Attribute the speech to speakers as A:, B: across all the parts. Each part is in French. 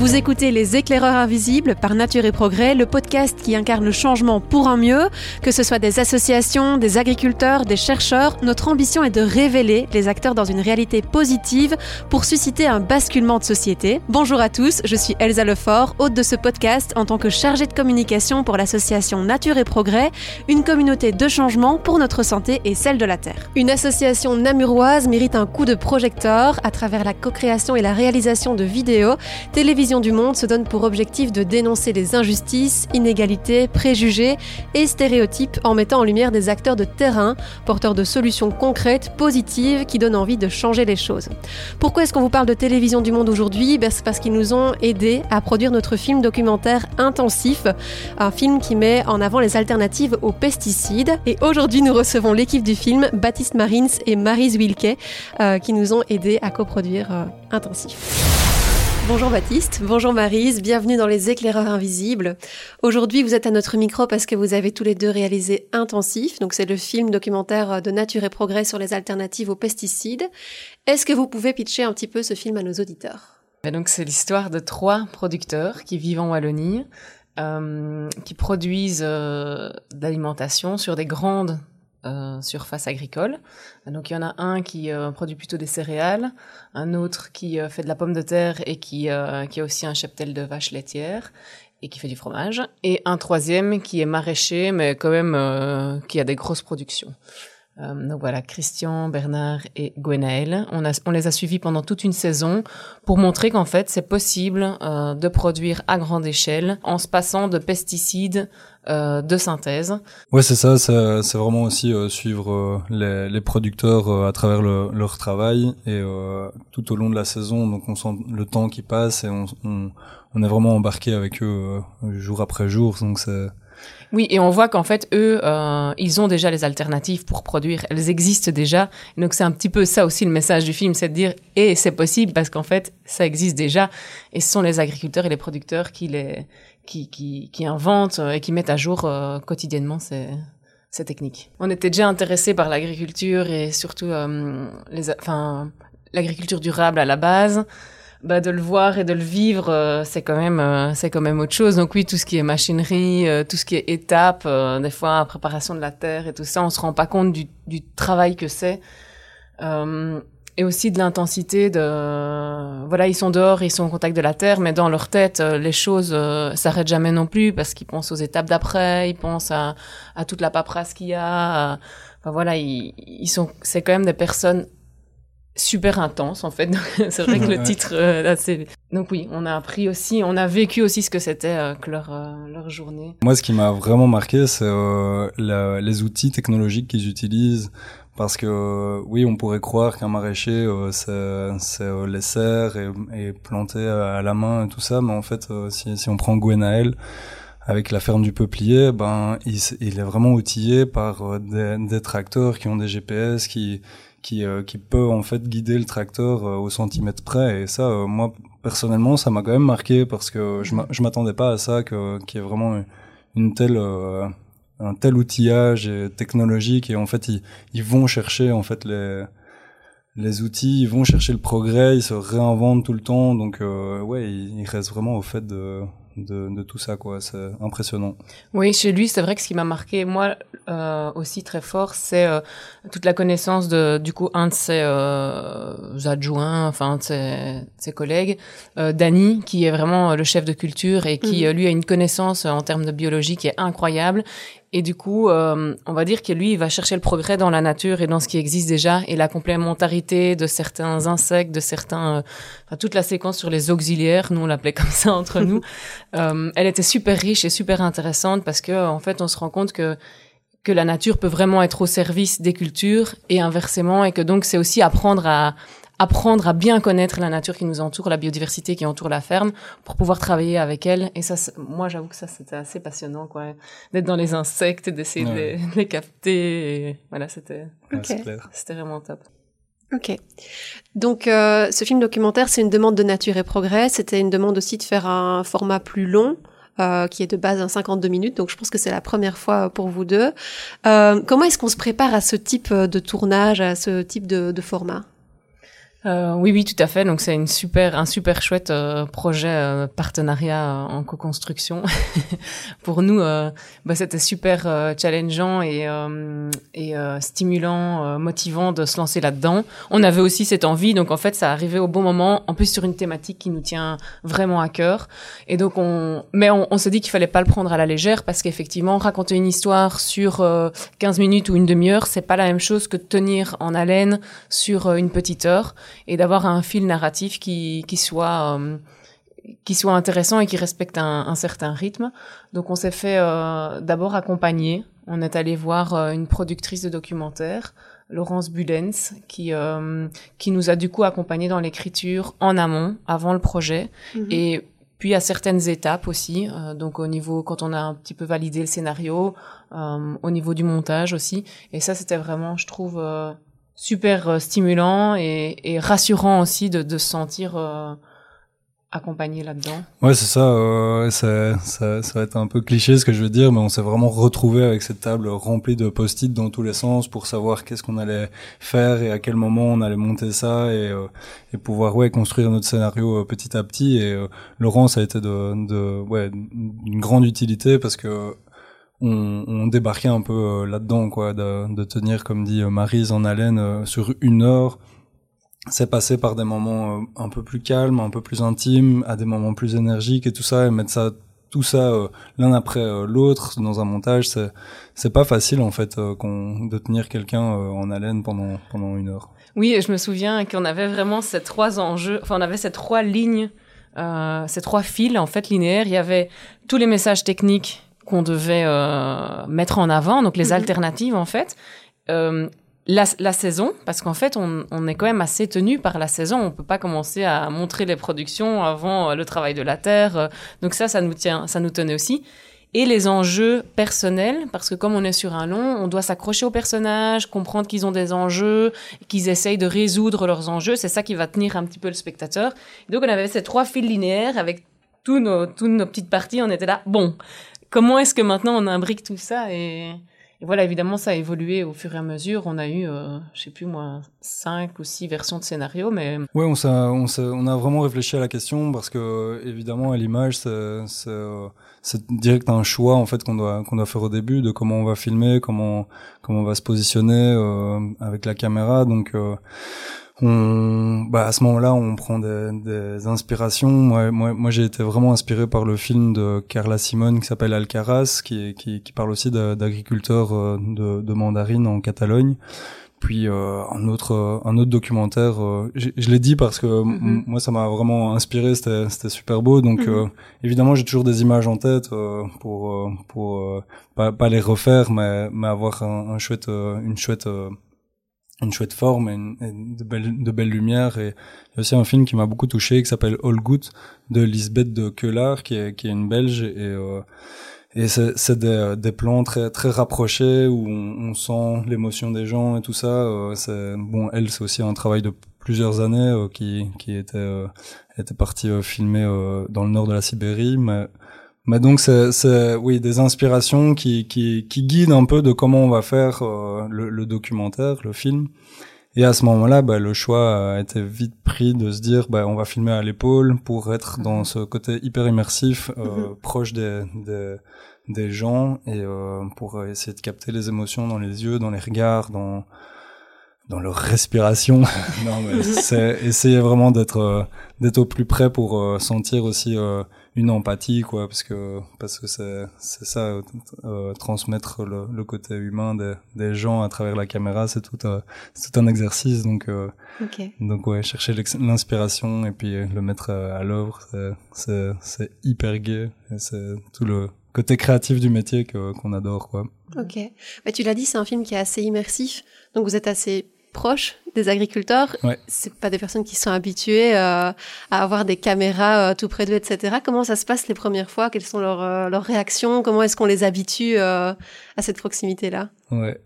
A: Vous écoutez Les éclaireurs invisibles par Nature et Progrès, le podcast qui incarne le changement pour un mieux. Que ce soit des associations, des agriculteurs, des chercheurs, notre ambition est de révéler les acteurs dans une réalité positive pour susciter un basculement de société. Bonjour à tous, je suis Elsa Lefort, hôte de ce podcast en tant que chargée de communication pour l'association Nature et Progrès, une communauté de changement pour notre santé et celle de la Terre. Une association namuroise mérite un coup de projecteur à travers la co-création et la réalisation de vidéos, télévision du Monde se donne pour objectif de dénoncer les injustices, inégalités, préjugés et stéréotypes en mettant en lumière des acteurs de terrain, porteurs de solutions concrètes, positives, qui donnent envie de changer les choses. Pourquoi est-ce qu'on vous parle de Télévision du Monde aujourd'hui? Ben, C'est parce qu'ils nous ont aidés à produire notre film documentaire Intensif, un film qui met en avant les alternatives aux pesticides. Et aujourd'hui, nous recevons l'équipe du film, Baptiste Marins et Marise Wilke, euh, qui nous ont aidés à coproduire euh, Intensif. Bonjour Baptiste, bonjour Marise, bienvenue dans les éclaireurs invisibles. Aujourd'hui, vous êtes à notre micro parce que vous avez tous les deux réalisé Intensif, donc c'est le film documentaire de Nature et Progrès sur les alternatives aux pesticides. Est-ce que vous pouvez pitcher un petit peu ce film à nos auditeurs?
B: Donc c'est l'histoire de trois producteurs qui vivent en Wallonie, euh, qui produisent euh, de l'alimentation sur des grandes euh, surface agricole. Donc il y en a un qui euh, produit plutôt des céréales, un autre qui euh, fait de la pomme de terre et qui, qui a aussi un cheptel de vaches laitières et qui fait du fromage, et un troisième qui est maraîcher mais quand même qui a des grosses productions. Donc voilà, Christian, Bernard et Gwenaël. On, a, on les a suivis pendant toute une saison pour montrer qu'en fait, c'est possible de produire à grande échelle en se passant de pesticides euh, de synthèse.
C: Ouais, c'est ça. C'est vraiment aussi euh, suivre euh, les, les, producteurs à travers le, leur travail et tout au long de la saison. Donc on sent le temps qui passe et on, on, on est vraiment embarqué avec eux jour après jour. Donc c'est
B: oui, et on voit qu'en fait, eux, euh, ils ont déjà les alternatives pour produire. Elles existent déjà. Donc c'est un petit peu ça aussi le message du film, c'est de dire, et c'est possible parce qu'en fait, ça existe déjà. Et ce sont les agriculteurs et les producteurs qui les, qui, qui, qui inventent euh, et qui mettent à jour euh, quotidiennement ces, ces techniques. On était déjà intéressés par l'agriculture et surtout euh, les, enfin, l'agriculture durable à la base bah, de le voir et de le vivre, euh, c'est quand même euh, c'est quand même autre chose. Donc oui, tout ce qui est machinerie, euh, tout ce qui est étape, des fois préparation de la terre et tout ça, on se rend pas compte du, du travail que c'est. Et aussi de l'intensité de voilà ils sont dehors ils sont en contact de la terre mais dans leur tête les choses s'arrêtent jamais non plus parce qu'ils pensent aux étapes d'après ils pensent à, à toute la paperasse qu'il y a enfin voilà ils, ils sont c'est quand même des personnes super intense en fait. c'est vrai que le titre euh. Donc oui, on a appris aussi, on a vécu aussi ce que c'était euh, que leur euh, leur journée.
C: Moi, ce qui m'a vraiment marqué, c'est euh, les outils technologiques qu'ils utilisent. Parce que oui, on pourrait croire qu'un maraîcher, c'est, c'est les serres et, et planter à la main et tout ça, mais en fait, si, on prend Gwenaël, avec la ferme du peuplier, ben il, est vraiment outillé par des, tracteurs qui ont des GPS, qui qui, euh, peut en fait guider le tracteur euh, au centimètre près. Et ça, euh, moi personnellement, ça m'a quand même marqué parce que je m'attendais pas à ça, qu'il y ait vraiment une telle un tel outillage technologique et en fait ils, ils vont chercher en fait les les outils, ils vont chercher le progrès, ils se réinventent tout le temps, donc euh, ouais, ils, ils restent vraiment au fait de, de, de tout ça, quoi. C'est impressionnant.
B: Oui, chez lui, c'est vrai que ce qui m'a marqué, moi euh, aussi très fort, c'est euh, toute la connaissance de, du coup, un de ses euh, adjoints, enfin, de ses, ses collègues, euh, Danny, qui est vraiment le chef de culture et qui, mhm. lui, a une connaissance en termes de biologie qui est incroyable et du coup, euh, on va dire que lui, il va chercher le progrès dans la nature et dans ce qui existe déjà et la complémentarité de certains insectes, de certains, euh, enfin, toute la séquence sur les auxiliaires, nous on l'appelait comme ça entre nous. Euh, elle était super riche et super intéressante parce que en fait, on se rend compte que que la nature peut vraiment être au service des cultures et inversement et que donc c'est aussi apprendre à apprendre à bien connaître la nature qui nous entoure, la biodiversité qui entoure la ferme, pour pouvoir travailler avec elle. Et ça, moi, j'avoue que ça, c'était assez passionnant, quoi, d'être dans les insectes, d'essayer ouais. de, les, capter. Et voilà, c'était,
C: okay.
B: c'était vraiment top.
A: Ok. Donc, euh, ce film documentaire, c'est une demande de Nature et Progrès. C'était une demande aussi de faire un format plus long. Euh, qui est de base un 52 minutes, donc je pense que c'est la première fois pour vous deux. Euh, comment est-ce qu'on se prépare à ce type de tournage, à ce type de, de format?
B: Euh, oui, oui, tout à fait. Donc c'est une super, un super chouette euh, projet euh, partenariat euh, en co-construction. Pour nous, bah, c'était super challengeant et, et stimulant, motivant de se lancer là-dedans. On avait aussi cette envie, donc en fait, ça arrivait au bon moment. En plus sur une thématique qui nous tient vraiment à cœur. Et donc on, mais on, on s'est dit qu'il fallait pas le prendre à la légère parce qu'effectivement, raconter une histoire sur 15 minutes ou une demi-heure, c'est pas la même chose que tenir en haleine sur une petite heure et d'avoir un fil narratif qui, qui soit euh, qui soit intéressant et qui respecte un, un certain rythme. Donc on s'est fait euh, d'abord accompagner. On est allé voir euh, une productrice de documentaire, Laurence Bulens, qui qui nous a du coup accompagné dans l'écriture en amont, avant le projet, mhm. et puis à certaines étapes aussi. donc au niveau quand on a un petit peu validé le scénario, au niveau du montage aussi. Et ça c'était vraiment, je trouve super euh, stimulant et, rassurant aussi de, se sentir euh, accompagné là-dedans.
C: Ouais, c'est ça, euh, ça, ça. Ça va être un peu cliché ce que je veux dire, mais on s'est vraiment retrouvé avec cette table remplie de post-it dans tous les sens pour savoir qu'est-ce qu'on allait faire et à quel moment on allait monter ça et, euh, et pouvoir ouais construire notre scénario petit à petit. Et Laurent, ça a été de, de ouais une grande utilité parce que on, on, débarquait un peu euh, là-dedans, quoi, de, de, tenir, comme dit euh, Marise, en haleine euh, sur une heure. C'est passer par des moments un peu plus calmes, un peu plus intimes, à des moments plus énergiques et tout ça, et mettre ça tout ça l'un après l'autre dans un montage, c'est pas facile en fait de tenir quelqu'un en haleine pendant pendant une heure.
B: Oui, et je me souviens qu'on avait vraiment ces trois enjeux, enfin on avait ces trois lignes, ces trois fils en fait linéaires. Il y avait tous les messages techniques qu'on devait euh, mettre en avant, donc les mhm. alternatives en fait. Euh, la, la, saison, parce qu'en fait, on, on, est quand même assez tenu par la saison. On peut pas commencer à montrer les productions avant euh, le travail de la terre. Donc ça, ça nous tient, ça nous tenait aussi. Et les enjeux personnels, parce que comme on est sur un long, on doit s'accrocher aux personnages, comprendre qu'ils ont des enjeux, qu'ils essayent de résoudre leurs enjeux. C'est ça qui va tenir un petit peu le spectateur. Donc on avait ces trois fils linéaires avec tous nos, toutes nos petites parties. On était là, bon, comment est-ce que maintenant on imbrique tout ça et, voilà, évidemment, ça a évolué au fur et à mesure. On a eu, euh, je sais plus moi, cinq ou six versions de scénario, mais
C: ouais, on, on, on a vraiment réfléchi à la question parce que évidemment, à l'image, c'est c'est direct un choix en fait qu'on doit qu'on doit faire au début de comment on va filmer, comment comment on va se positionner euh, avec la caméra. Donc euh, on, bah à ce moment-là, on prend des, des inspirations. Moi, moi, moi j'ai été vraiment inspiré par le film de Carla Simone qui s'appelle Alcaraz, qui, qui, qui parle aussi d'agriculteurs euh, de, de mandarines en Catalogne. Puis euh, un autre un autre documentaire. Euh, je l'ai dit parce que mm-hmm. moi ça m'a vraiment inspiré. C'était c'était super beau. Donc mm-hmm. évidemment j'ai toujours des images en tête pour pour pas, pas les refaire, mais mais avoir un, un chouette une chouette une chouette forme et, de belles de belles lumières. Et il y a aussi un film qui m'a beaucoup touché qui s'appelle All Good de Lisbeth de Keulard qui est qui est une belge. Et euh, et c'est des, des plans très très rapprochés où on, on sent l'émotion des gens et tout ça. Euh, c'est bon elle c'est aussi un travail de plusieurs années euh, qui qui était euh, était partie euh, filmer dans le nord de la Sibérie. Mais mais donc c'est oui des inspirations qui, qui qui guident un peu de comment on va faire euh, le, le, documentaire, le film. Et à ce moment-là, bah, le choix a été vite pris de se dire, bah, on va filmer à l'épaule pour être dans ce côté hyper immersif, euh, mhm. proche des, des, des gens et euh, pour essayer de capter les émotions dans les yeux, dans les regards, dans dans leur respiration. non, mais c'est essayer vraiment d'être euh, d'être au plus près pour euh, sentir aussi euh, une empathie quoi parce que parce que c'est c'est ça euh, transmettre le, le, côté humain des, des gens à travers la caméra c'est tout un c'est tout un exercice donc euh, donc ouais chercher l'inspiration et puis le mettre à, l'œuvre c'est c'est hyper gai et c'est tout le côté créatif du métier que qu'on adore quoi.
A: Ok. Bah, tu l'as dit c'est un film qui est assez immersif donc vous êtes assez proche des agriculteurs.
C: Ouais.
A: C'est pas des personnes qui sont habituées euh, à avoir des caméras euh, tout près d'eux, etc. Comment ça se passe les premières fois? Quelles sont leurs, euh, leurs réactions? Comment est-ce qu'on les habitue à cette proximité-là?
C: Ouais,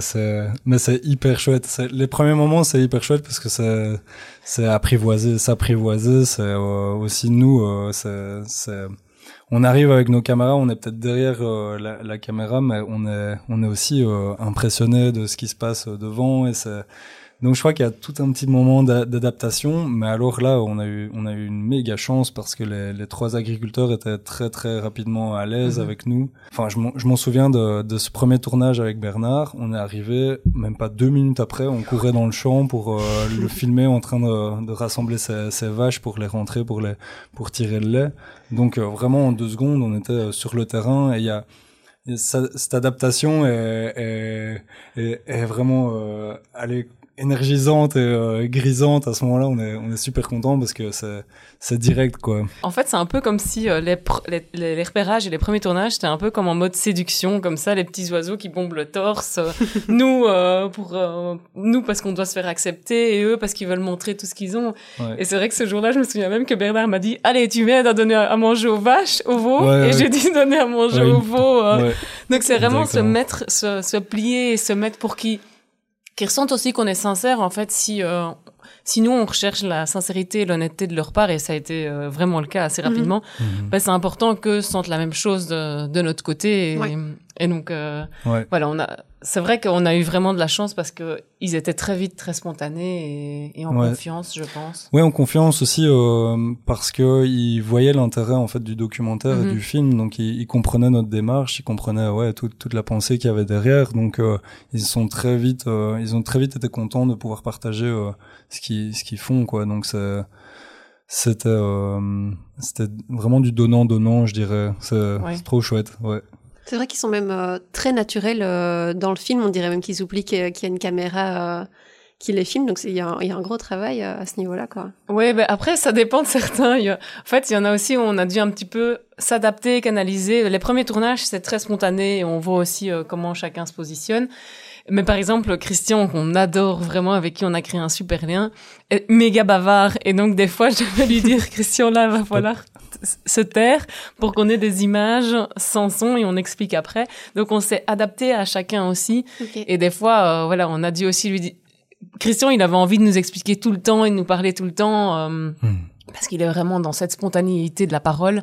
C: c'est mais c'est hyper chouette. Les premiers moments, c'est hyper chouette parce que c'est c'est apprivoisé, s'apprivoiser. C'est aussi nous, c'est on arrive avec nos caméras, on est peut-être derrière la, la, caméra, mais on est on est aussi impressionné de ce qui se passe devant et c'est Donc je crois qu'il y a tout un petit moment d'adaptation, mais alors là on a eu on a eu une méga chance parce que les, les trois agriculteurs étaient très très rapidement à l'aise mhm. avec nous. Enfin je m'en souviens de, de ce premier tournage avec Bernard, on est arrivé même pas deux minutes après, on courait dans le champ pour euh, le filmer en train de, de rassembler ses, ses, vaches pour les rentrer pour les pour tirer le lait. Donc euh, vraiment en deux secondes on était euh, sur le terrain et il y a cette adaptation est, est, est, est vraiment euh, allée énergisante et euh, grisante à ce moment-là on est on est super content parce que c'est c'est direct quoi.
B: En fait c'est un peu comme si euh, les, les, les, repérages et les premiers tournages c'était un peu comme en mode séduction comme ça les petits oiseaux qui bombent le torse nous euh, pour nous parce qu'on doit se faire accepter et eux parce qu'ils veulent montrer tout ce qu'ils ont. Et c'est vrai que ce jour-là je me souviens même que Bernard m'a dit allez tu m'aides à donner à manger aux vaches aux veaux. Et j'ai dit donner à manger aux veaux donc c'est vraiment se mettre se, se plier et se mettre pour qui qui ressentent aussi qu'on est sincère. En fait, si euh, si nous on recherche la sincérité et l'honnêteté de leur part, et ça a été euh, vraiment le cas assez mhm. rapidement, mhm. bah, c'est important que sentent la même chose de, de notre côté. Et, et donc euh, voilà, on a c'est vrai qu'on a eu vraiment de la chance parce que ils étaient très vite très spontanés et, et en confiance, je pense.
C: Ouais, en confiance aussi euh, parce que ils voyaient l'intérêt en fait du documentaire et mhm. du film, donc ils, ils, comprenaient notre démarche, ils comprenaient ouais toute toute la pensée qu'il y avait derrière, donc euh, ils sont très vite, euh, ils ont très vite été contents de pouvoir partager euh, ce qu'ils ce qu'ils font quoi. Donc c'est c'était c'était vraiment du donnant donnant, je dirais. C'est trop chouette, ouais.
A: C'est vrai qu'ils sont même euh, très naturels euh, dans le film. On dirait même qu'ils oublient qu'il y a une caméra euh, qui les filme. Donc il y, a un gros travail à ce niveau-là, quoi.
B: Oui, ben après ça dépend de certains. En fait, il y en a aussi où on a dû un petit peu s'adapter, canaliser. Les premiers tournages, c'est très spontané et on voit aussi comment chacun se positionne. Mais par exemple, Christian, qu'on adore vraiment, avec qui on a créé un super lien, est méga bavard. Et donc, des fois, je vais lui dire, Christian, là, va falloir se taire pour qu'on ait des images sans son et on explique après. Donc, on s'est adapté à chacun aussi. Et des fois, euh, voilà, on a dû aussi lui dire, Christian, il avait envie de nous expliquer tout le temps et de nous parler tout le temps, euh, hmm. parce qu'il est vraiment dans cette spontanéité de la parole.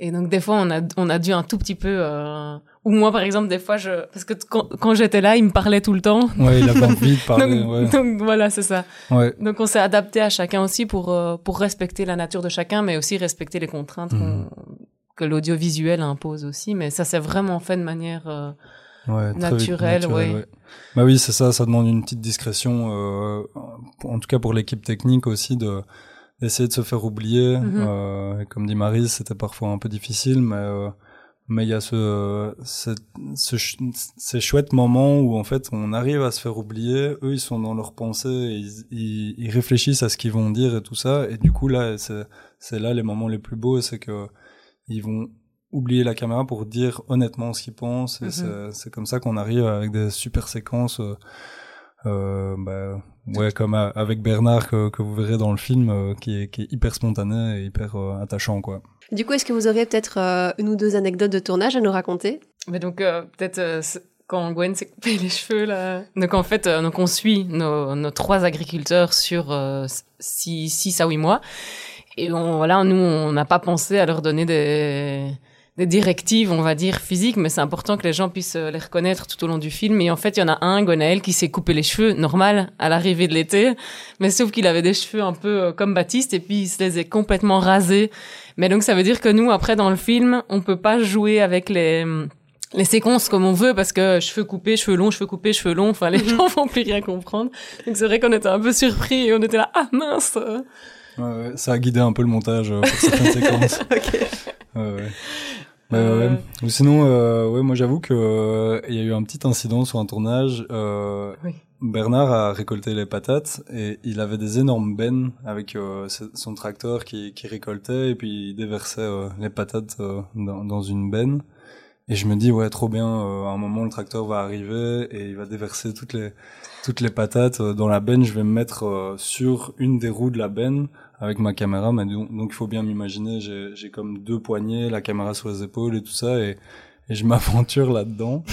B: Et donc des fois on a on a dû un tout petit peu euh, ou moi par exemple des fois je parce que quand, quand j'étais là il me parlait tout le temps.
C: Ouais, il avait envie de parler.
B: donc,
C: ouais.
B: donc, voilà c'est ça. Ouais. Donc on s'est adapté à chacun aussi pour euh, pour respecter la nature de chacun mais aussi respecter les contraintes mmh. que l'audiovisuel impose aussi mais ça s'est vraiment fait de manière euh, ouais, naturelle, ouais.
C: Bah oui c'est ça ça demande une petite discrétion euh, en tout cas pour l'équipe technique aussi de essayer de se faire oublier. Mhm. Euh, comme dit Marie, c'était parfois un peu difficile, mais euh, mais il y a ce, ce, ce, ces chouettes moments où en fait on arrive à se faire oublier. Eux, ils sont dans leurs pensées, ils, ils, ils, réfléchissent à ce qu'ils vont dire et tout ça. Et du coup là, c'est là les moments les plus beaux, c'est que ils vont oublier la caméra pour dire honnêtement ce qu'ils pensent. Et mhm. c'est comme ça qu'on arrive avec des super séquences. Euh, euh, bah, ouais, comme avec Bernard que, que, vous verrez dans le film, euh, qui, est, qui, est, hyper spontané et hyper euh, attachant, quoi.
A: Du coup, est-ce que vous auriez peut-être euh, une ou deux anecdotes de tournage à nous raconter?
B: Mais donc peut-être quand Gwen s'est coupé les cheveux là. Donc en fait, donc on suit nos, trois agriculteurs sur six, six à huit mois. Et on, voilà, nous, on n'a pas pensé à leur donner des des directives, on va dire, physiques, mais c'est important que les gens puissent euh, les reconnaître tout au long du film. Et en fait, il y en a un, Gonaël, qui s'est coupé les cheveux, normal, à l'arrivée de l'été, mais sauf qu'il avait des cheveux un peu euh, comme Baptiste, et puis il se les est complètement rasés. Mais donc, ça veut dire que nous, après, dans le film, on peut pas jouer avec les les séquences comme on veut parce que cheveux coupés, cheveux longs, cheveux coupés, cheveux longs, enfin les gens vont plus rien comprendre. Donc c'est vrai qu'on était un peu surpris et on était là ah mince.
C: Ouais, ça a guidé un peu le montage euh, pour certaines séquences.
B: ok.
C: Ouais, ouais. Euh... Ou sinon, euh, ouais, moi j'avoue que euh, il y a eu un petit incident sur un tournage. Euh, oui. Bernard a récolté les patates et il avait des énormes bennes avec euh, son tracteur qui, qui récoltait et puis il déversait les patates dans, dans, une benne. Et je me dis ouais trop bien, à un moment le tracteur va arriver et il va déverser toutes les toutes les patates dans la benne. Je vais me mettre sur une des roues de la benne avec ma caméra. Mais donc, il faut bien m'imaginer, j'ai comme deux poignées, la caméra sur les épaules et tout ça. Et, et je m'aventure là-dedans.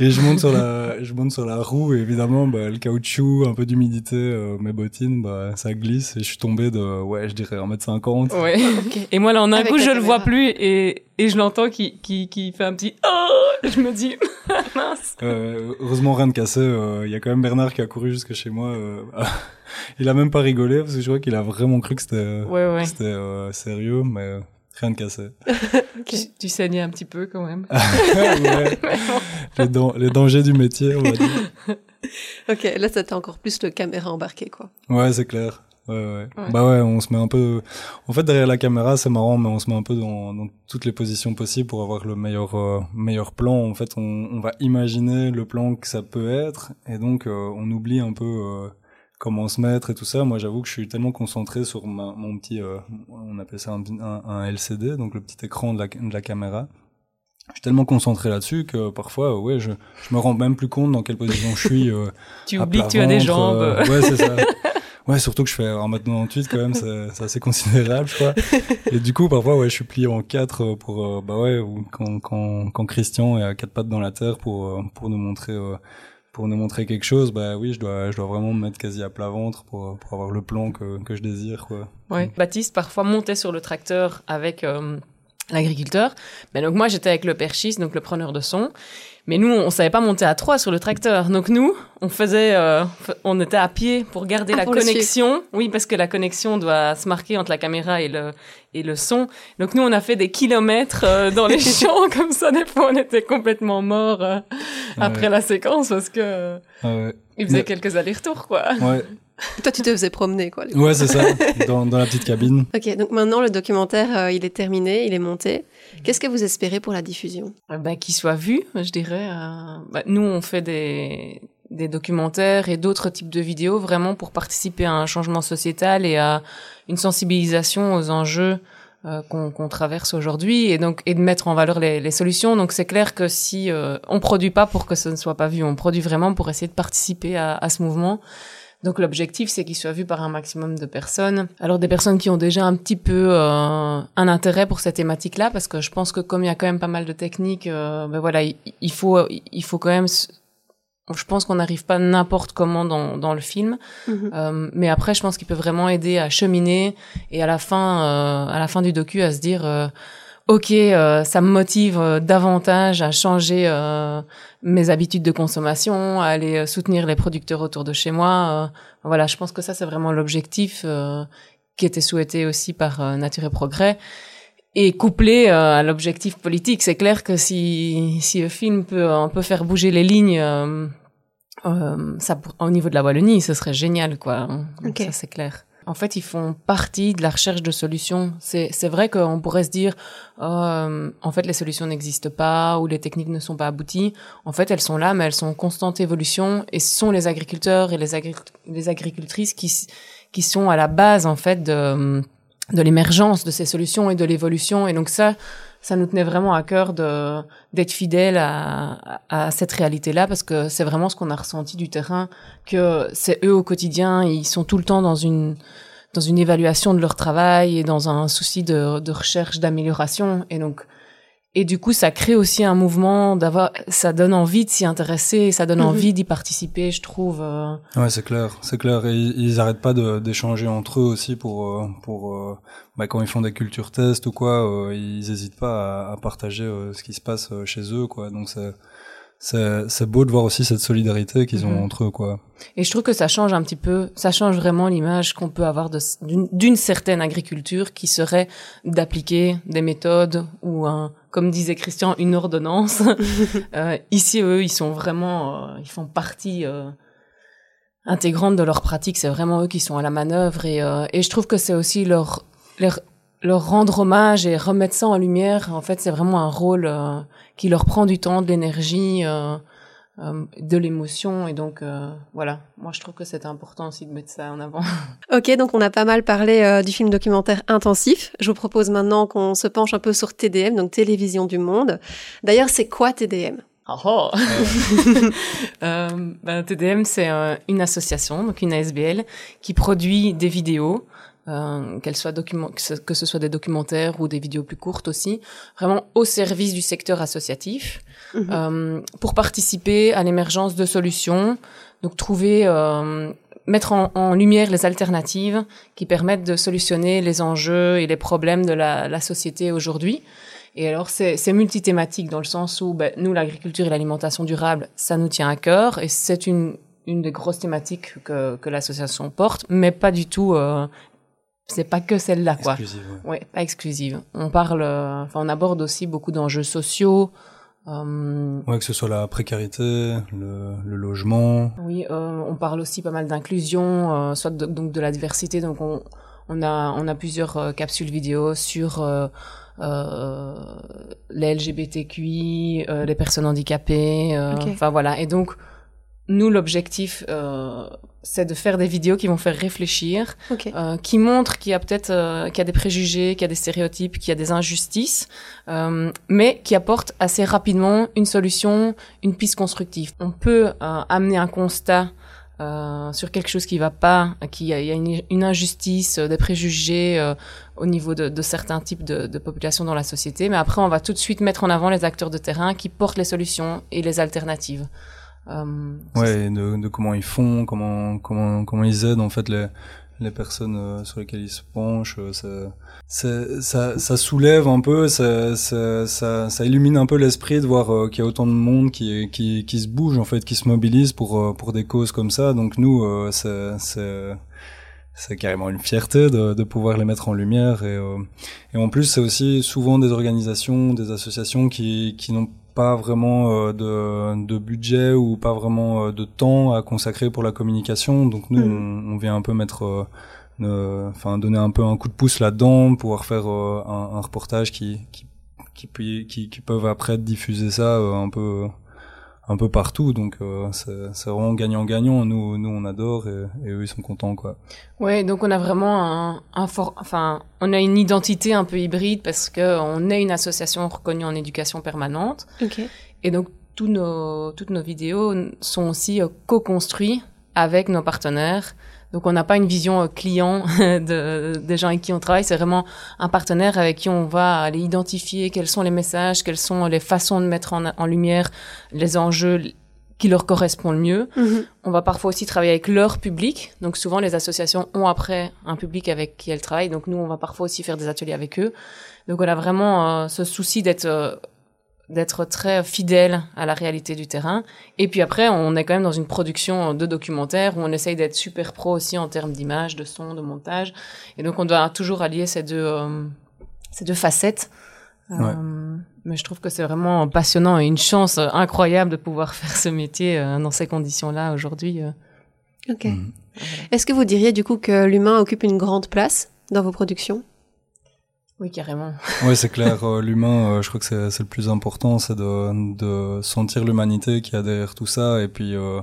C: Et je monte sur la je monte sur la roue et évidemment bah, le caoutchouc un peu d'humidité euh, mes bottines bah ça glisse et je suis tombé de ouais je dirais 1m50
B: ouais. Et moi là en un coup je le vois plus et et je l'entends qui qui qui fait un petit oh je me dis mince.
C: Euh, heureusement rien de cassé il y a quand même Bernard qui a couru jusque chez moi il a même pas rigolé parce que je crois qu'il a vraiment cru que c'était
B: ouais, ouais.
C: c'était sérieux mais Rien de cassé.
B: tu, saignais un petit peu quand même.
C: les, les, dangers du métier, on va dire.
A: ok, là c'était encore plus le caméra embarqué, quoi.
C: Ouais, c'est clair. Ouais, ouais, Bah ouais, on se met un peu. En fait, derrière la caméra, c'est marrant, mais on se met un peu dans, dans toutes les positions possibles pour avoir le meilleur euh, meilleur plan. En fait, on, on, va imaginer le plan que ça peut être, et donc euh, on oublie un peu euh, comment se mettre et tout ça. Moi, j'avoue que je suis tellement concentré sur mon petit, euh, on appelle ça un, un, LCD, donc le petit écran de la, de la caméra. Je suis tellement concentré là-dessus que parfois, ouais, je, je me rends même plus compte dans quelle position je suis. Euh,
B: tu oublies que tu as des jambes.
C: Euh, ouais, c'est ça. Ouais, surtout que je fais un mètre 98 quand même, c'est assez considérable, je crois. Et du coup, parfois, ouais, je suis plié en quatre pour, bah ouais, ou quand, quand, quand Christian est à quatre pattes dans la terre pour, pour nous montrer pour nous montrer quelque chose, bah oui, je dois, je dois vraiment me mettre quasi à plat ventre pour, pour avoir le plan que, que je désire, quoi.
B: Ouais. Baptiste parfois montait sur le tracteur avec euh, l'agriculteur, mais donc moi j'étais avec le perchiste, donc le preneur de son, mais nous, on savait pas monter à trois sur le tracteur. Donc nous, on faisait, euh, on était à pied pour garder ah, la connexion. Oui, parce que la connexion doit se marquer entre la caméra et le et le son. Donc nous, on a fait des kilomètres euh, dans les champs comme ça. Des fois, on était complètement morts euh, après la séquence parce que il faisait quelques allers-retours, quoi.
C: Ouais.
A: Toi, tu te faisais promener, quoi.
C: Ouais, c'est ça, dans, dans, la petite cabine.
A: Ok, donc maintenant, le documentaire, il est terminé, il est monté. Qu'est-ce que vous espérez pour la diffusion?
B: Ben, Qu'il soit vu, je dirais. Euh, bah, nous, on fait des, des documentaires et d'autres types de vidéos vraiment pour participer à un changement sociétal et à une sensibilisation aux enjeux euh, qu'on traverse aujourd'hui et donc et de mettre en valeur les, les solutions. Donc c'est clair que si euh, on produit pas pour que ce ne soit pas vu, on produit vraiment pour essayer de participer à, à ce mouvement. Donc l'objectif, c'est qu'il soit vu par un maximum de personnes. Alors des personnes qui ont déjà un petit peu euh, un intérêt pour cette thématique-là, parce que je pense que comme il y a quand même pas mal de techniques, euh, ben voilà, il, faut, il faut quand même. Je pense qu'on n'arrive pas n'importe comment dans, dans le film, mhm. euh, mais après, je pense qu'il peut vraiment aider à cheminer et à la fin, à la fin du docu, à se dire ok, euh, ça me motive euh, davantage à changer euh, mes habitudes de consommation, à aller soutenir les producteurs autour de chez moi. voilà, je pense que ça c'est vraiment l'objectif qui était souhaité aussi par Nature et Progrès. Et couplé à l'objectif politique, c'est clair que si si le film peut un peu faire bouger les lignes, ça au niveau de la Wallonie, ce serait génial quoi. Ça c'est clair. En fait, ils font partie de la recherche de solutions. C'est vrai qu'on pourrait se dire, euh, en fait, les solutions n'existent pas ou les techniques ne sont pas abouties. En fait, elles sont là, mais elles sont en constante évolution et ce sont les agriculteurs et les, les agricultrices qui, qui sont à la base, en fait, de, de l'émergence de ces solutions et de l'évolution. Et donc ça, ça nous tenait vraiment à cœur de d'être fidèles à, à, cette réalité-là parce que c'est vraiment ce qu'on a ressenti du terrain que c'est eux au quotidien ils sont tout le temps dans une dans une évaluation de leur travail et dans un souci de, de recherche d'amélioration. Et donc et du coup, ça crée aussi un mouvement d'avoir, ça donne envie de s'y intéresser, ça donne mhm. envie d'y participer, je trouve. Euh.
C: Ouais, c'est clair, c'est clair. Et ils arrêtent pas d'échanger entre eux aussi pour, euh, pour, euh, bah, quand ils font des cultures tests ou quoi, ils hésitent pas à, à partager ce qui se passe chez eux, quoi. Donc c'est, c'est beau de voir aussi cette solidarité qu'ils ont mhm. entre eux quoi.
B: Et je trouve que ça change un petit peu, ça change vraiment l'image qu'on peut avoir d'une certaine agriculture qui serait d'appliquer des méthodes ou un comme disait Christian une ordonnance. euh, ici eux ils sont vraiment euh, ils font partie euh, intégrante de leur pratique, c'est vraiment eux qui sont à la manœuvre et euh, et je trouve que c'est aussi leur leur leur rendre hommage et remettre ça en lumière, en fait, c'est vraiment un rôle euh, qui leur prend du temps, de l'énergie, euh, euh, de l'émotion. Et donc, voilà, moi, je trouve que c'est important aussi de mettre ça en avant.
A: Ok, donc on a pas mal parlé du film documentaire intensif. Je vous propose maintenant qu'on se penche un peu sur TDM, donc Télévision du Monde. D'ailleurs, c'est quoi TDM
B: Oh, oh. ben, TDM, c'est une association, donc une ASBL, qui produit des vidéos euh, qu'elles soient document que ce soit des documentaires ou des vidéos plus courtes aussi, vraiment au service du secteur associatif,
A: Mhm.
B: euh, pour participer à l'émergence de solutions, donc trouver, euh, mettre en, en lumière les alternatives qui permettent de solutionner les enjeux et les problèmes de la, la société aujourd'hui. Et alors c'est c'est multithématique dans le sens où ben, nous l'agriculture et l'alimentation durable, ça nous tient à cœur et c'est une une des grosses thématiques que, que l'association porte, mais pas du tout. Euh, c'est pas que celle-là, quoi.
C: Exclusive, ouais.
B: Ouais, pas exclusive. On parle, euh, enfin, on aborde aussi beaucoup d'enjeux sociaux. Euh,
C: Ouais, que ce soit la précarité, le, le logement.
B: oui, euh, on parle aussi pas mal d'inclusion, euh, soit de, donc de la diversité. Donc on, on a on a plusieurs euh, capsules vidéo sur euh, euh, les LGBTQI, euh, les personnes handicapées. euh. Enfin voilà. Et donc nous l'objectif euh, c'est de faire des vidéos qui vont faire réfléchir, euh, qui montrent qu'il y a peut-être euh, qu'il y a des préjugés, qu'il y a des stéréotypes, qu'il y a des injustices, euh, mais qui apportent assez rapidement une solution, une piste constructive. On peut euh, amener un constat euh, sur quelque chose qui va pas, qu'il y a, il y a une, une injustice, euh, des préjugés euh, au niveau de, de certains types de, de populations dans la société, mais après on va tout de suite mettre en avant les acteurs de terrain qui portent les solutions et les alternatives. Euh,
C: Ouais, et de, de comment ils font, comment comment comment ils aident en fait les les personnes euh, sur lesquelles ils se penchent. euh, ça, ça ça soulève un peu, ça ça ça, ça illumine un peu l'esprit de voir qu'il y a autant de monde qui qui qui se bouge en fait, qui se mobilise pour pour des causes comme ça. Donc nous, c'est c'est c'est carrément une fierté de, de pouvoir les mettre en lumière et, euh, et en plus c'est aussi souvent des organisations, des associations qui, qui n'ont pas vraiment euh, de, de budget ou pas vraiment euh, de temps à consacrer pour la communication. Donc nous,
A: Mhm.
C: on, on vient un peu mettre, euh, euh, enfin donner un peu un coup de pouce là-dedans, pouvoir faire euh, un, un reportage qui qui, qui, qui qui peuvent après diffuser ça euh, un peu un peu partout. Donc euh, c'est c'est vraiment gagnant-gagnant. Nous nous on adore et, et eux ils sont contents quoi.
B: Ouais, donc on a vraiment un, un fort, enfin, on a une identité un peu hybride parce que on est une association reconnue en éducation permanente
A: Ok.
B: et donc tous nos, toutes nos vidéos sont aussi euh, co-construites avec nos partenaires. Donc on n'a pas une vision euh, client de, des gens avec qui on travaille, c'est vraiment un partenaire avec qui on va aller identifier quels sont les messages, quelles sont les façons de mettre en, en lumière les enjeux qui leur correspondent le mieux.
A: Mhm.
B: On va parfois aussi travailler avec leur public. Donc souvent, les associations ont après un public avec qui elles travaillent. Donc nous, on va parfois aussi faire des ateliers avec eux. Donc on a vraiment euh, ce souci d'être euh, d'être très fidèle à la réalité du terrain. Et puis après, on est quand même dans une production de documentaires où on essaye d'être super pro aussi en termes d'image, de son, de montage. Et donc on doit toujours allier ces deux euh, ces deux facettes. Euh,
C: Ouais.
B: mais je trouve que c'est vraiment passionnant et une chance incroyable de pouvoir faire ce métier euh, dans ces conditions-là aujourd'hui. euh.
A: Ok.
C: Mhm.
A: Est-ce que vous diriez du coup que l'humain occupe une grande place dans vos productions?
B: Oui, carrément.
C: Ouais, c'est clair. euh, L'humain, euh, je crois que c'est c'est le plus important, c'est de, de sentir l'humanité qu'il y a derrière tout ça, et puis euh,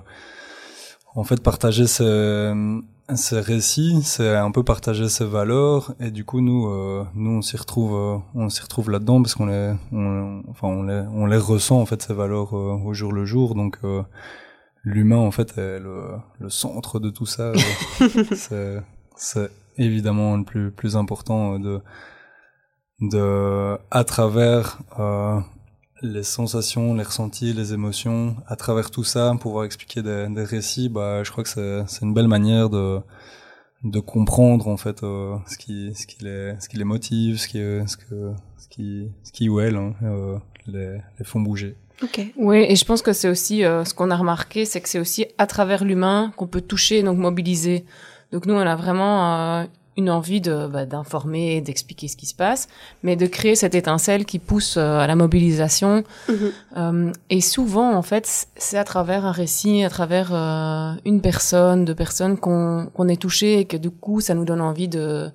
C: en fait partager ses, ses récits, c'est un peu partager ses valeurs, et du coup nous, euh, nous on s'y retrouve, on s'y retrouve là-dedans parce qu'on les, on, enfin on les, on les ressent en fait ces valeurs euh, au jour le jour, donc euh, l'humain en fait est le, le centre de tout ça. c'est, c'est évidemment le plus, plus important euh, de de à travers euh, les sensations, les ressentis, les émotions, à travers tout ça, pouvoir expliquer des, des récits, bah je crois que c'est c'est une belle manière de de comprendre en fait euh, ce qui ce qui les ce qui les motive, ce qui ce que ce qui ce qui ou elles hein, euh, les les font bouger.
A: Ok.
B: Oui, et je pense que c'est aussi euh, ce qu'on a remarqué, c'est que c'est aussi à travers l'humain qu'on peut toucher, donc mobiliser. Donc nous, on a vraiment euh, une envie de bah, d'informer, d'expliquer ce qui se passe, mais de créer cette étincelle qui pousse euh, à la mobilisation.
A: Mhm.
B: Euh, et souvent, en fait, c'est à travers un récit, à travers euh, une personne, deux personnes qu'on qu'on est touché et que du coup, ça nous donne envie de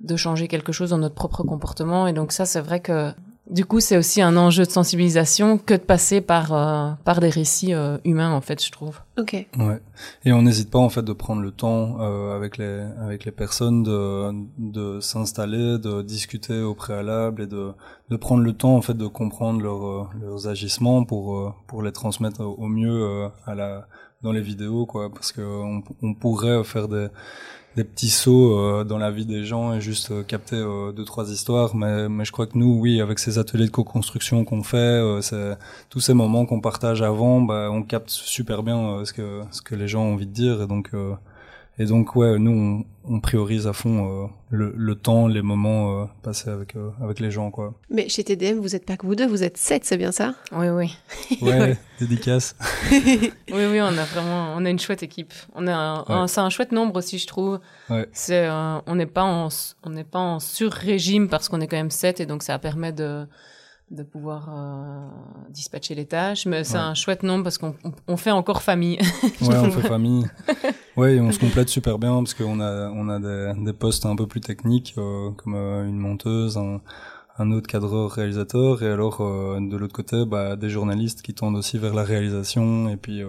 B: de changer quelque chose dans notre propre comportement. Et donc ça, c'est vrai que du coup, c'est aussi un enjeu de sensibilisation que de passer par euh, par des récits euh, humains, en fait, je trouve.
A: Ok.
C: Ouais. Et on n'hésite pas en fait de prendre le temps euh, avec les avec les personnes de de s'installer, de discuter au préalable et de de prendre le temps en fait de comprendre leurs euh, leurs agissements pour euh, pour les transmettre au mieux euh, à la dans les vidéos quoi parce que on, on pourrait faire des des petits sauts dans la vie des gens et juste capter deux trois histoires. Mais, mais je crois que nous, oui, avec ces ateliers de co-construction qu'on fait, tous ces moments qu'on partage avant, bah, on capte super bien ce que ce que les gens ont envie de dire et donc et donc ouais, nous on, on priorise à fond euh, le, le, temps, les moments euh, passés avec euh, avec les gens quoi.
A: Mais chez TDM, vous êtes pas que vous deux, vous êtes sept, c'est bien ça?
B: Oui oui.
C: Ouais, dédicace.
B: oui oui, on a vraiment on a une chouette équipe. On a un, c'est un chouette nombre aussi je trouve.
C: Ouais.
B: C'est on n'est pas en on n'est pas en sur régime parce qu'on est quand même sept et donc ça permet de de pouvoir euh, dispatcher les tâches. Mais c'est un chouette nombre parce qu'on on, fait encore famille.
C: ouais, on fait famille. Ouais, et on se complète super bien parce qu'on a on a des, des postes un peu plus techniques euh, comme euh, une monteuse, un, un autre cadreur réalisateur et alors euh, de l'autre côté bah, des journalistes qui tendent aussi vers la réalisation et puis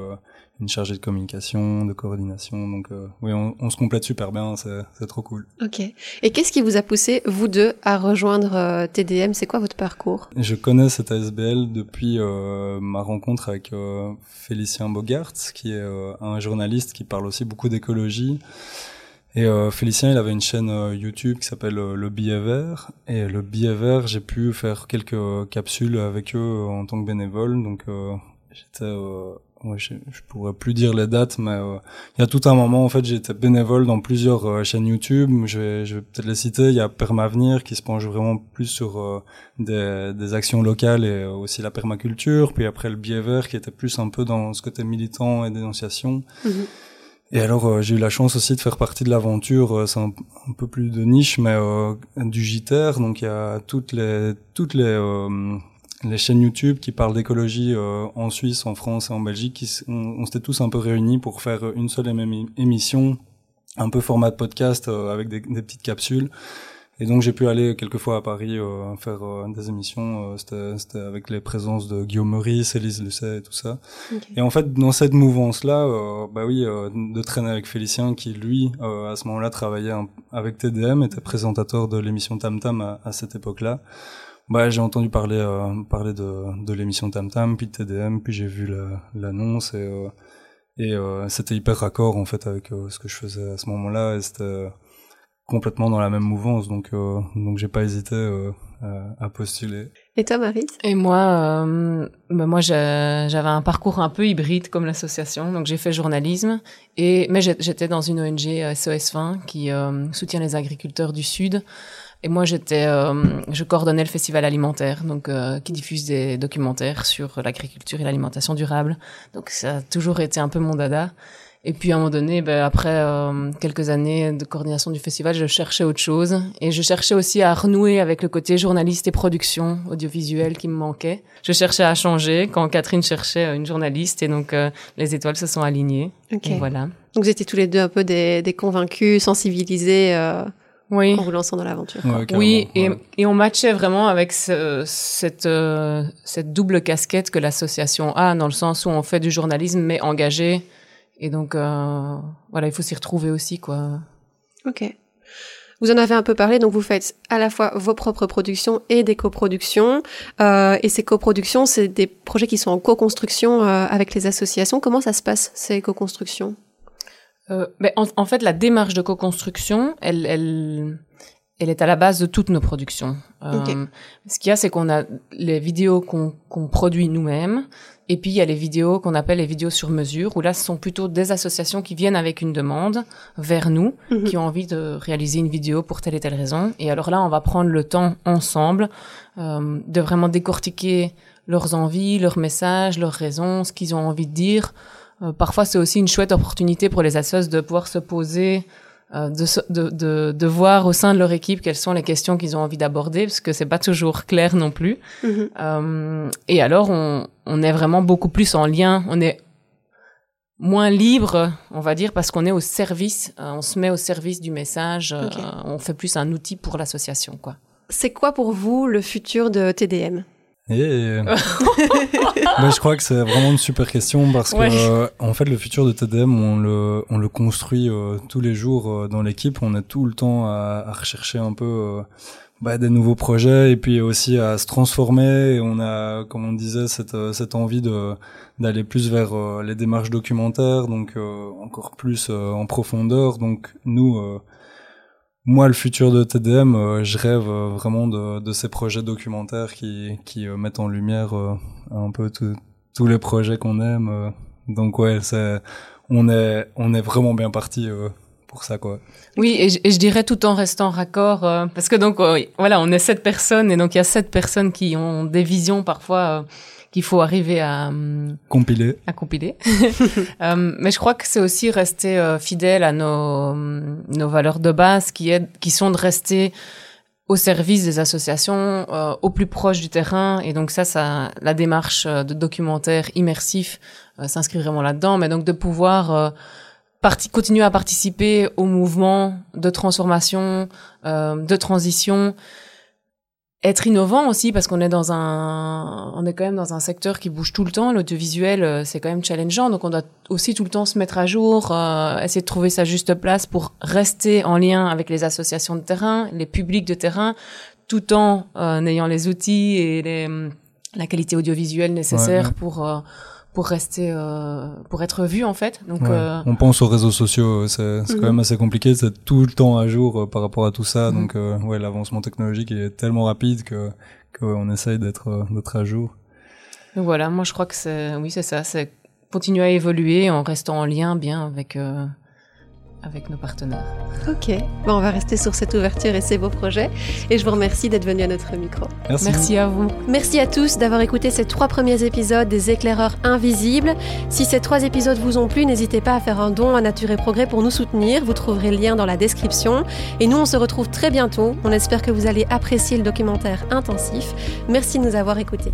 C: une chargée de communication, de coordination. Donc euh, oui, on, on, se complète super bien, c'est trop cool.
A: Ok. Et qu'est-ce qui vous a poussé, vous deux, à rejoindre euh, TDM C'est quoi votre parcours?
C: Je connais cette ASBL depuis euh, ma rencontre avec euh, Félicien Bogart, qui est un journaliste qui parle aussi beaucoup d'écologie. Et Félicien, il avait une chaîne YouTube qui s'appelle Le Billet Vert. Et Le Billet Vert, j'ai pu faire quelques capsules avec eux en tant que bénévole. Donc j'étais ouais, je, je, pourrais plus dire les dates, mais euh, il y a tout un moment en fait j'étais bénévole dans plusieurs euh, chaînes YouTube. Je vais, je vais peut-être les citer. Il y a Permavenir qui se penche vraiment plus sur euh, des, des, actions locales et aussi la permaculture. Puis après le Biais Vert qui était plus un peu dans ce côté militant et dénonciation. Mhm. Et alors j'ai eu la chance aussi de faire partie de l'aventure. c'est un, un, peu plus de niche, mais du JTR. Donc il y a toutes les toutes les les chaînes YouTube qui parlent d'écologie euh, en Suisse, en France et en Belgique, qui, on, s'était tous un peu réunis pour faire une seule et même émission, un peu format de podcast euh, avec des, des, petites capsules. Et donc j'ai pu aller quelques fois à Paris euh, faire des émissions. C'était avec les présences de Guillaume Meurice, Élise Lucet et tout ça. Et en fait, dans cette mouvance-là, bah oui, de traîner avec Félicien qui, lui, à ce moment-là, travaillait avec TDM, était présentateur de l'émission Tam Tam à, à cette époque-là. Bah, j'ai entendu parler euh, parler de, de l'émission Tam Tam, puis de TDM, puis j'ai vu l'annonce et euh, et euh, c'était hyper raccord en fait avec ce que je faisais à ce moment-là et c'était complètement dans la même mouvance donc donc j'ai pas hésité à postuler.
A: Et toi Marie?
B: Et moi bah moi j'avais un parcours un peu hybride comme l'association donc j'ai fait journalisme et mais j'étais dans une ONG SOS 20 qui soutient les agriculteurs du sud. Et moi, j'étais, euh, je coordonnais le festival alimentaire, donc euh, qui diffuse des documentaires sur l'agriculture et l'alimentation durable. Donc ça a toujours été un peu mon dada. Et puis à un moment donné, ben, après euh, quelques années de coordination du festival, je cherchais autre chose et je cherchais aussi à renouer avec le côté journaliste et production audiovisuelle qui me manquait. Je cherchais à changer quand Catherine cherchait une journaliste et donc les étoiles se sont alignées.
A: Okay.
B: voilà.
A: Donc vous étiez tous les deux un peu des, des convaincus, sensibilisés oui. en vous lançant dans l'aventure.
B: oui, et, et, on matchait vraiment avec ce, cette, euh, cette double casquette que l'association a, dans le sens où on fait du journalisme, mais engagé. Et donc, euh, voilà, il faut s'y retrouver aussi, quoi.
A: Ok. Vous en avez un peu parlé, donc vous faites à la fois vos propres productions et des coproductions. Euh, et ces coproductions, c'est des projets qui sont en co-construction euh, avec les associations. Comment ça se passe, ces co-constructions?
B: Euh, mais en, fait, la démarche de co-construction, elle, elle, elle est à la base de toutes nos productions. Euh, ce qu'il y a, c'est qu'on a les vidéos qu'on qu'on produit nous-mêmes, et puis il y a les vidéos qu'on appelle les vidéos sur mesure, où là, ce sont plutôt des associations qui viennent avec une demande vers nous, mhm. qui ont envie de réaliser une vidéo pour telle et telle raison. Et alors là, on va prendre le temps ensemble euh, de vraiment décortiquer leurs envies, leurs messages, leurs raisons, ce qu'ils ont envie de dire euh, parfois, c'est aussi une chouette opportunité pour les assos de pouvoir se poser, euh, de, de, de, de, voir au sein de leur équipe quelles sont les questions qu'ils ont envie d'aborder, parce que c'est pas toujours clair non plus. Mm-hmm. Euh, et alors, on, on est vraiment beaucoup plus en lien. On est moins libre, on va dire, parce qu'on est au service, euh, on se met au service du message, on fait plus un outil pour l'association, quoi.
A: C'est quoi pour vous le futur de TDM
C: Et mais je crois que c'est vraiment une super question parce que euh, en fait le futur de TDM on le on le construit euh, tous les jours euh, dans l'équipe. On est tout le temps à, à rechercher un peu bah, des nouveaux projets et puis aussi à se transformer. Et on a, comme on disait, cette cette envie de d'aller plus vers les démarches documentaires, donc encore plus en profondeur. Donc nous moi, le futur de TDM, euh, je rêve euh, vraiment de, de, ces projets documentaires qui, qui euh, mettent en lumière un peu tous les projets qu'on aime. donc ouais, c'est, on est, on est vraiment bien parti pour ça, quoi.
B: Oui, et je, et je, dirais tout en restant raccord, parce que donc voilà, on est sept personnes et donc il y a sept personnes qui ont des visions parfois qu'il faut arriver à
C: hum, compiler.
B: À compiler. euh, mais je crois que c'est aussi rester euh, fidèle à nos, nos valeurs de base, qui, est, qui sont de rester au service des associations, euh, au plus proche du terrain. Et donc ça, ça la démarche euh, de documentaire immersif euh, s'inscrit vraiment là-dedans. Mais donc de pouvoir euh, continuer à participer au mouvement de transformation, de transition. Être innovant aussi parce qu'on est dans un on est quand même dans un secteur qui bouge tout le temps. L'audiovisuel euh, c'est quand même challengeant. Donc on doit aussi tout le temps se mettre à jour euh, essayer de trouver sa juste place pour rester en lien avec les associations de terrain les publics de terrain tout en euh, ayant les outils et les, la qualité audiovisuelle nécessaire pour pour rester euh, pour être vu en fait donc
C: euh... on pense aux réseaux sociaux c'est quand mhm. même assez compliqué c'est tout le temps à jour euh, par rapport à tout ça mhm. donc euh, ouais l'avancement technologique est tellement rapide que qu'on essaye d'être euh, d'être à jour
B: voilà moi je crois que c'est oui c'est ça c'est continuer à évoluer en restant en lien bien avec avec nos partenaires.
A: Ok, bon, on va rester sur cette ouverture et ces beaux projets. Et je vous remercie d'être venu à notre micro.
B: Merci. Merci à vous.
A: Merci à tous d'avoir écouté ces trois premiers épisodes des éclaireurs invisibles. Si ces trois épisodes vous ont plu, n'hésitez pas à faire un don à Nature et Progrès pour nous soutenir. Vous trouverez le lien dans la description. Et nous, on se retrouve très bientôt. On espère que vous allez apprécier le documentaire intensif. Merci de nous avoir écoutés.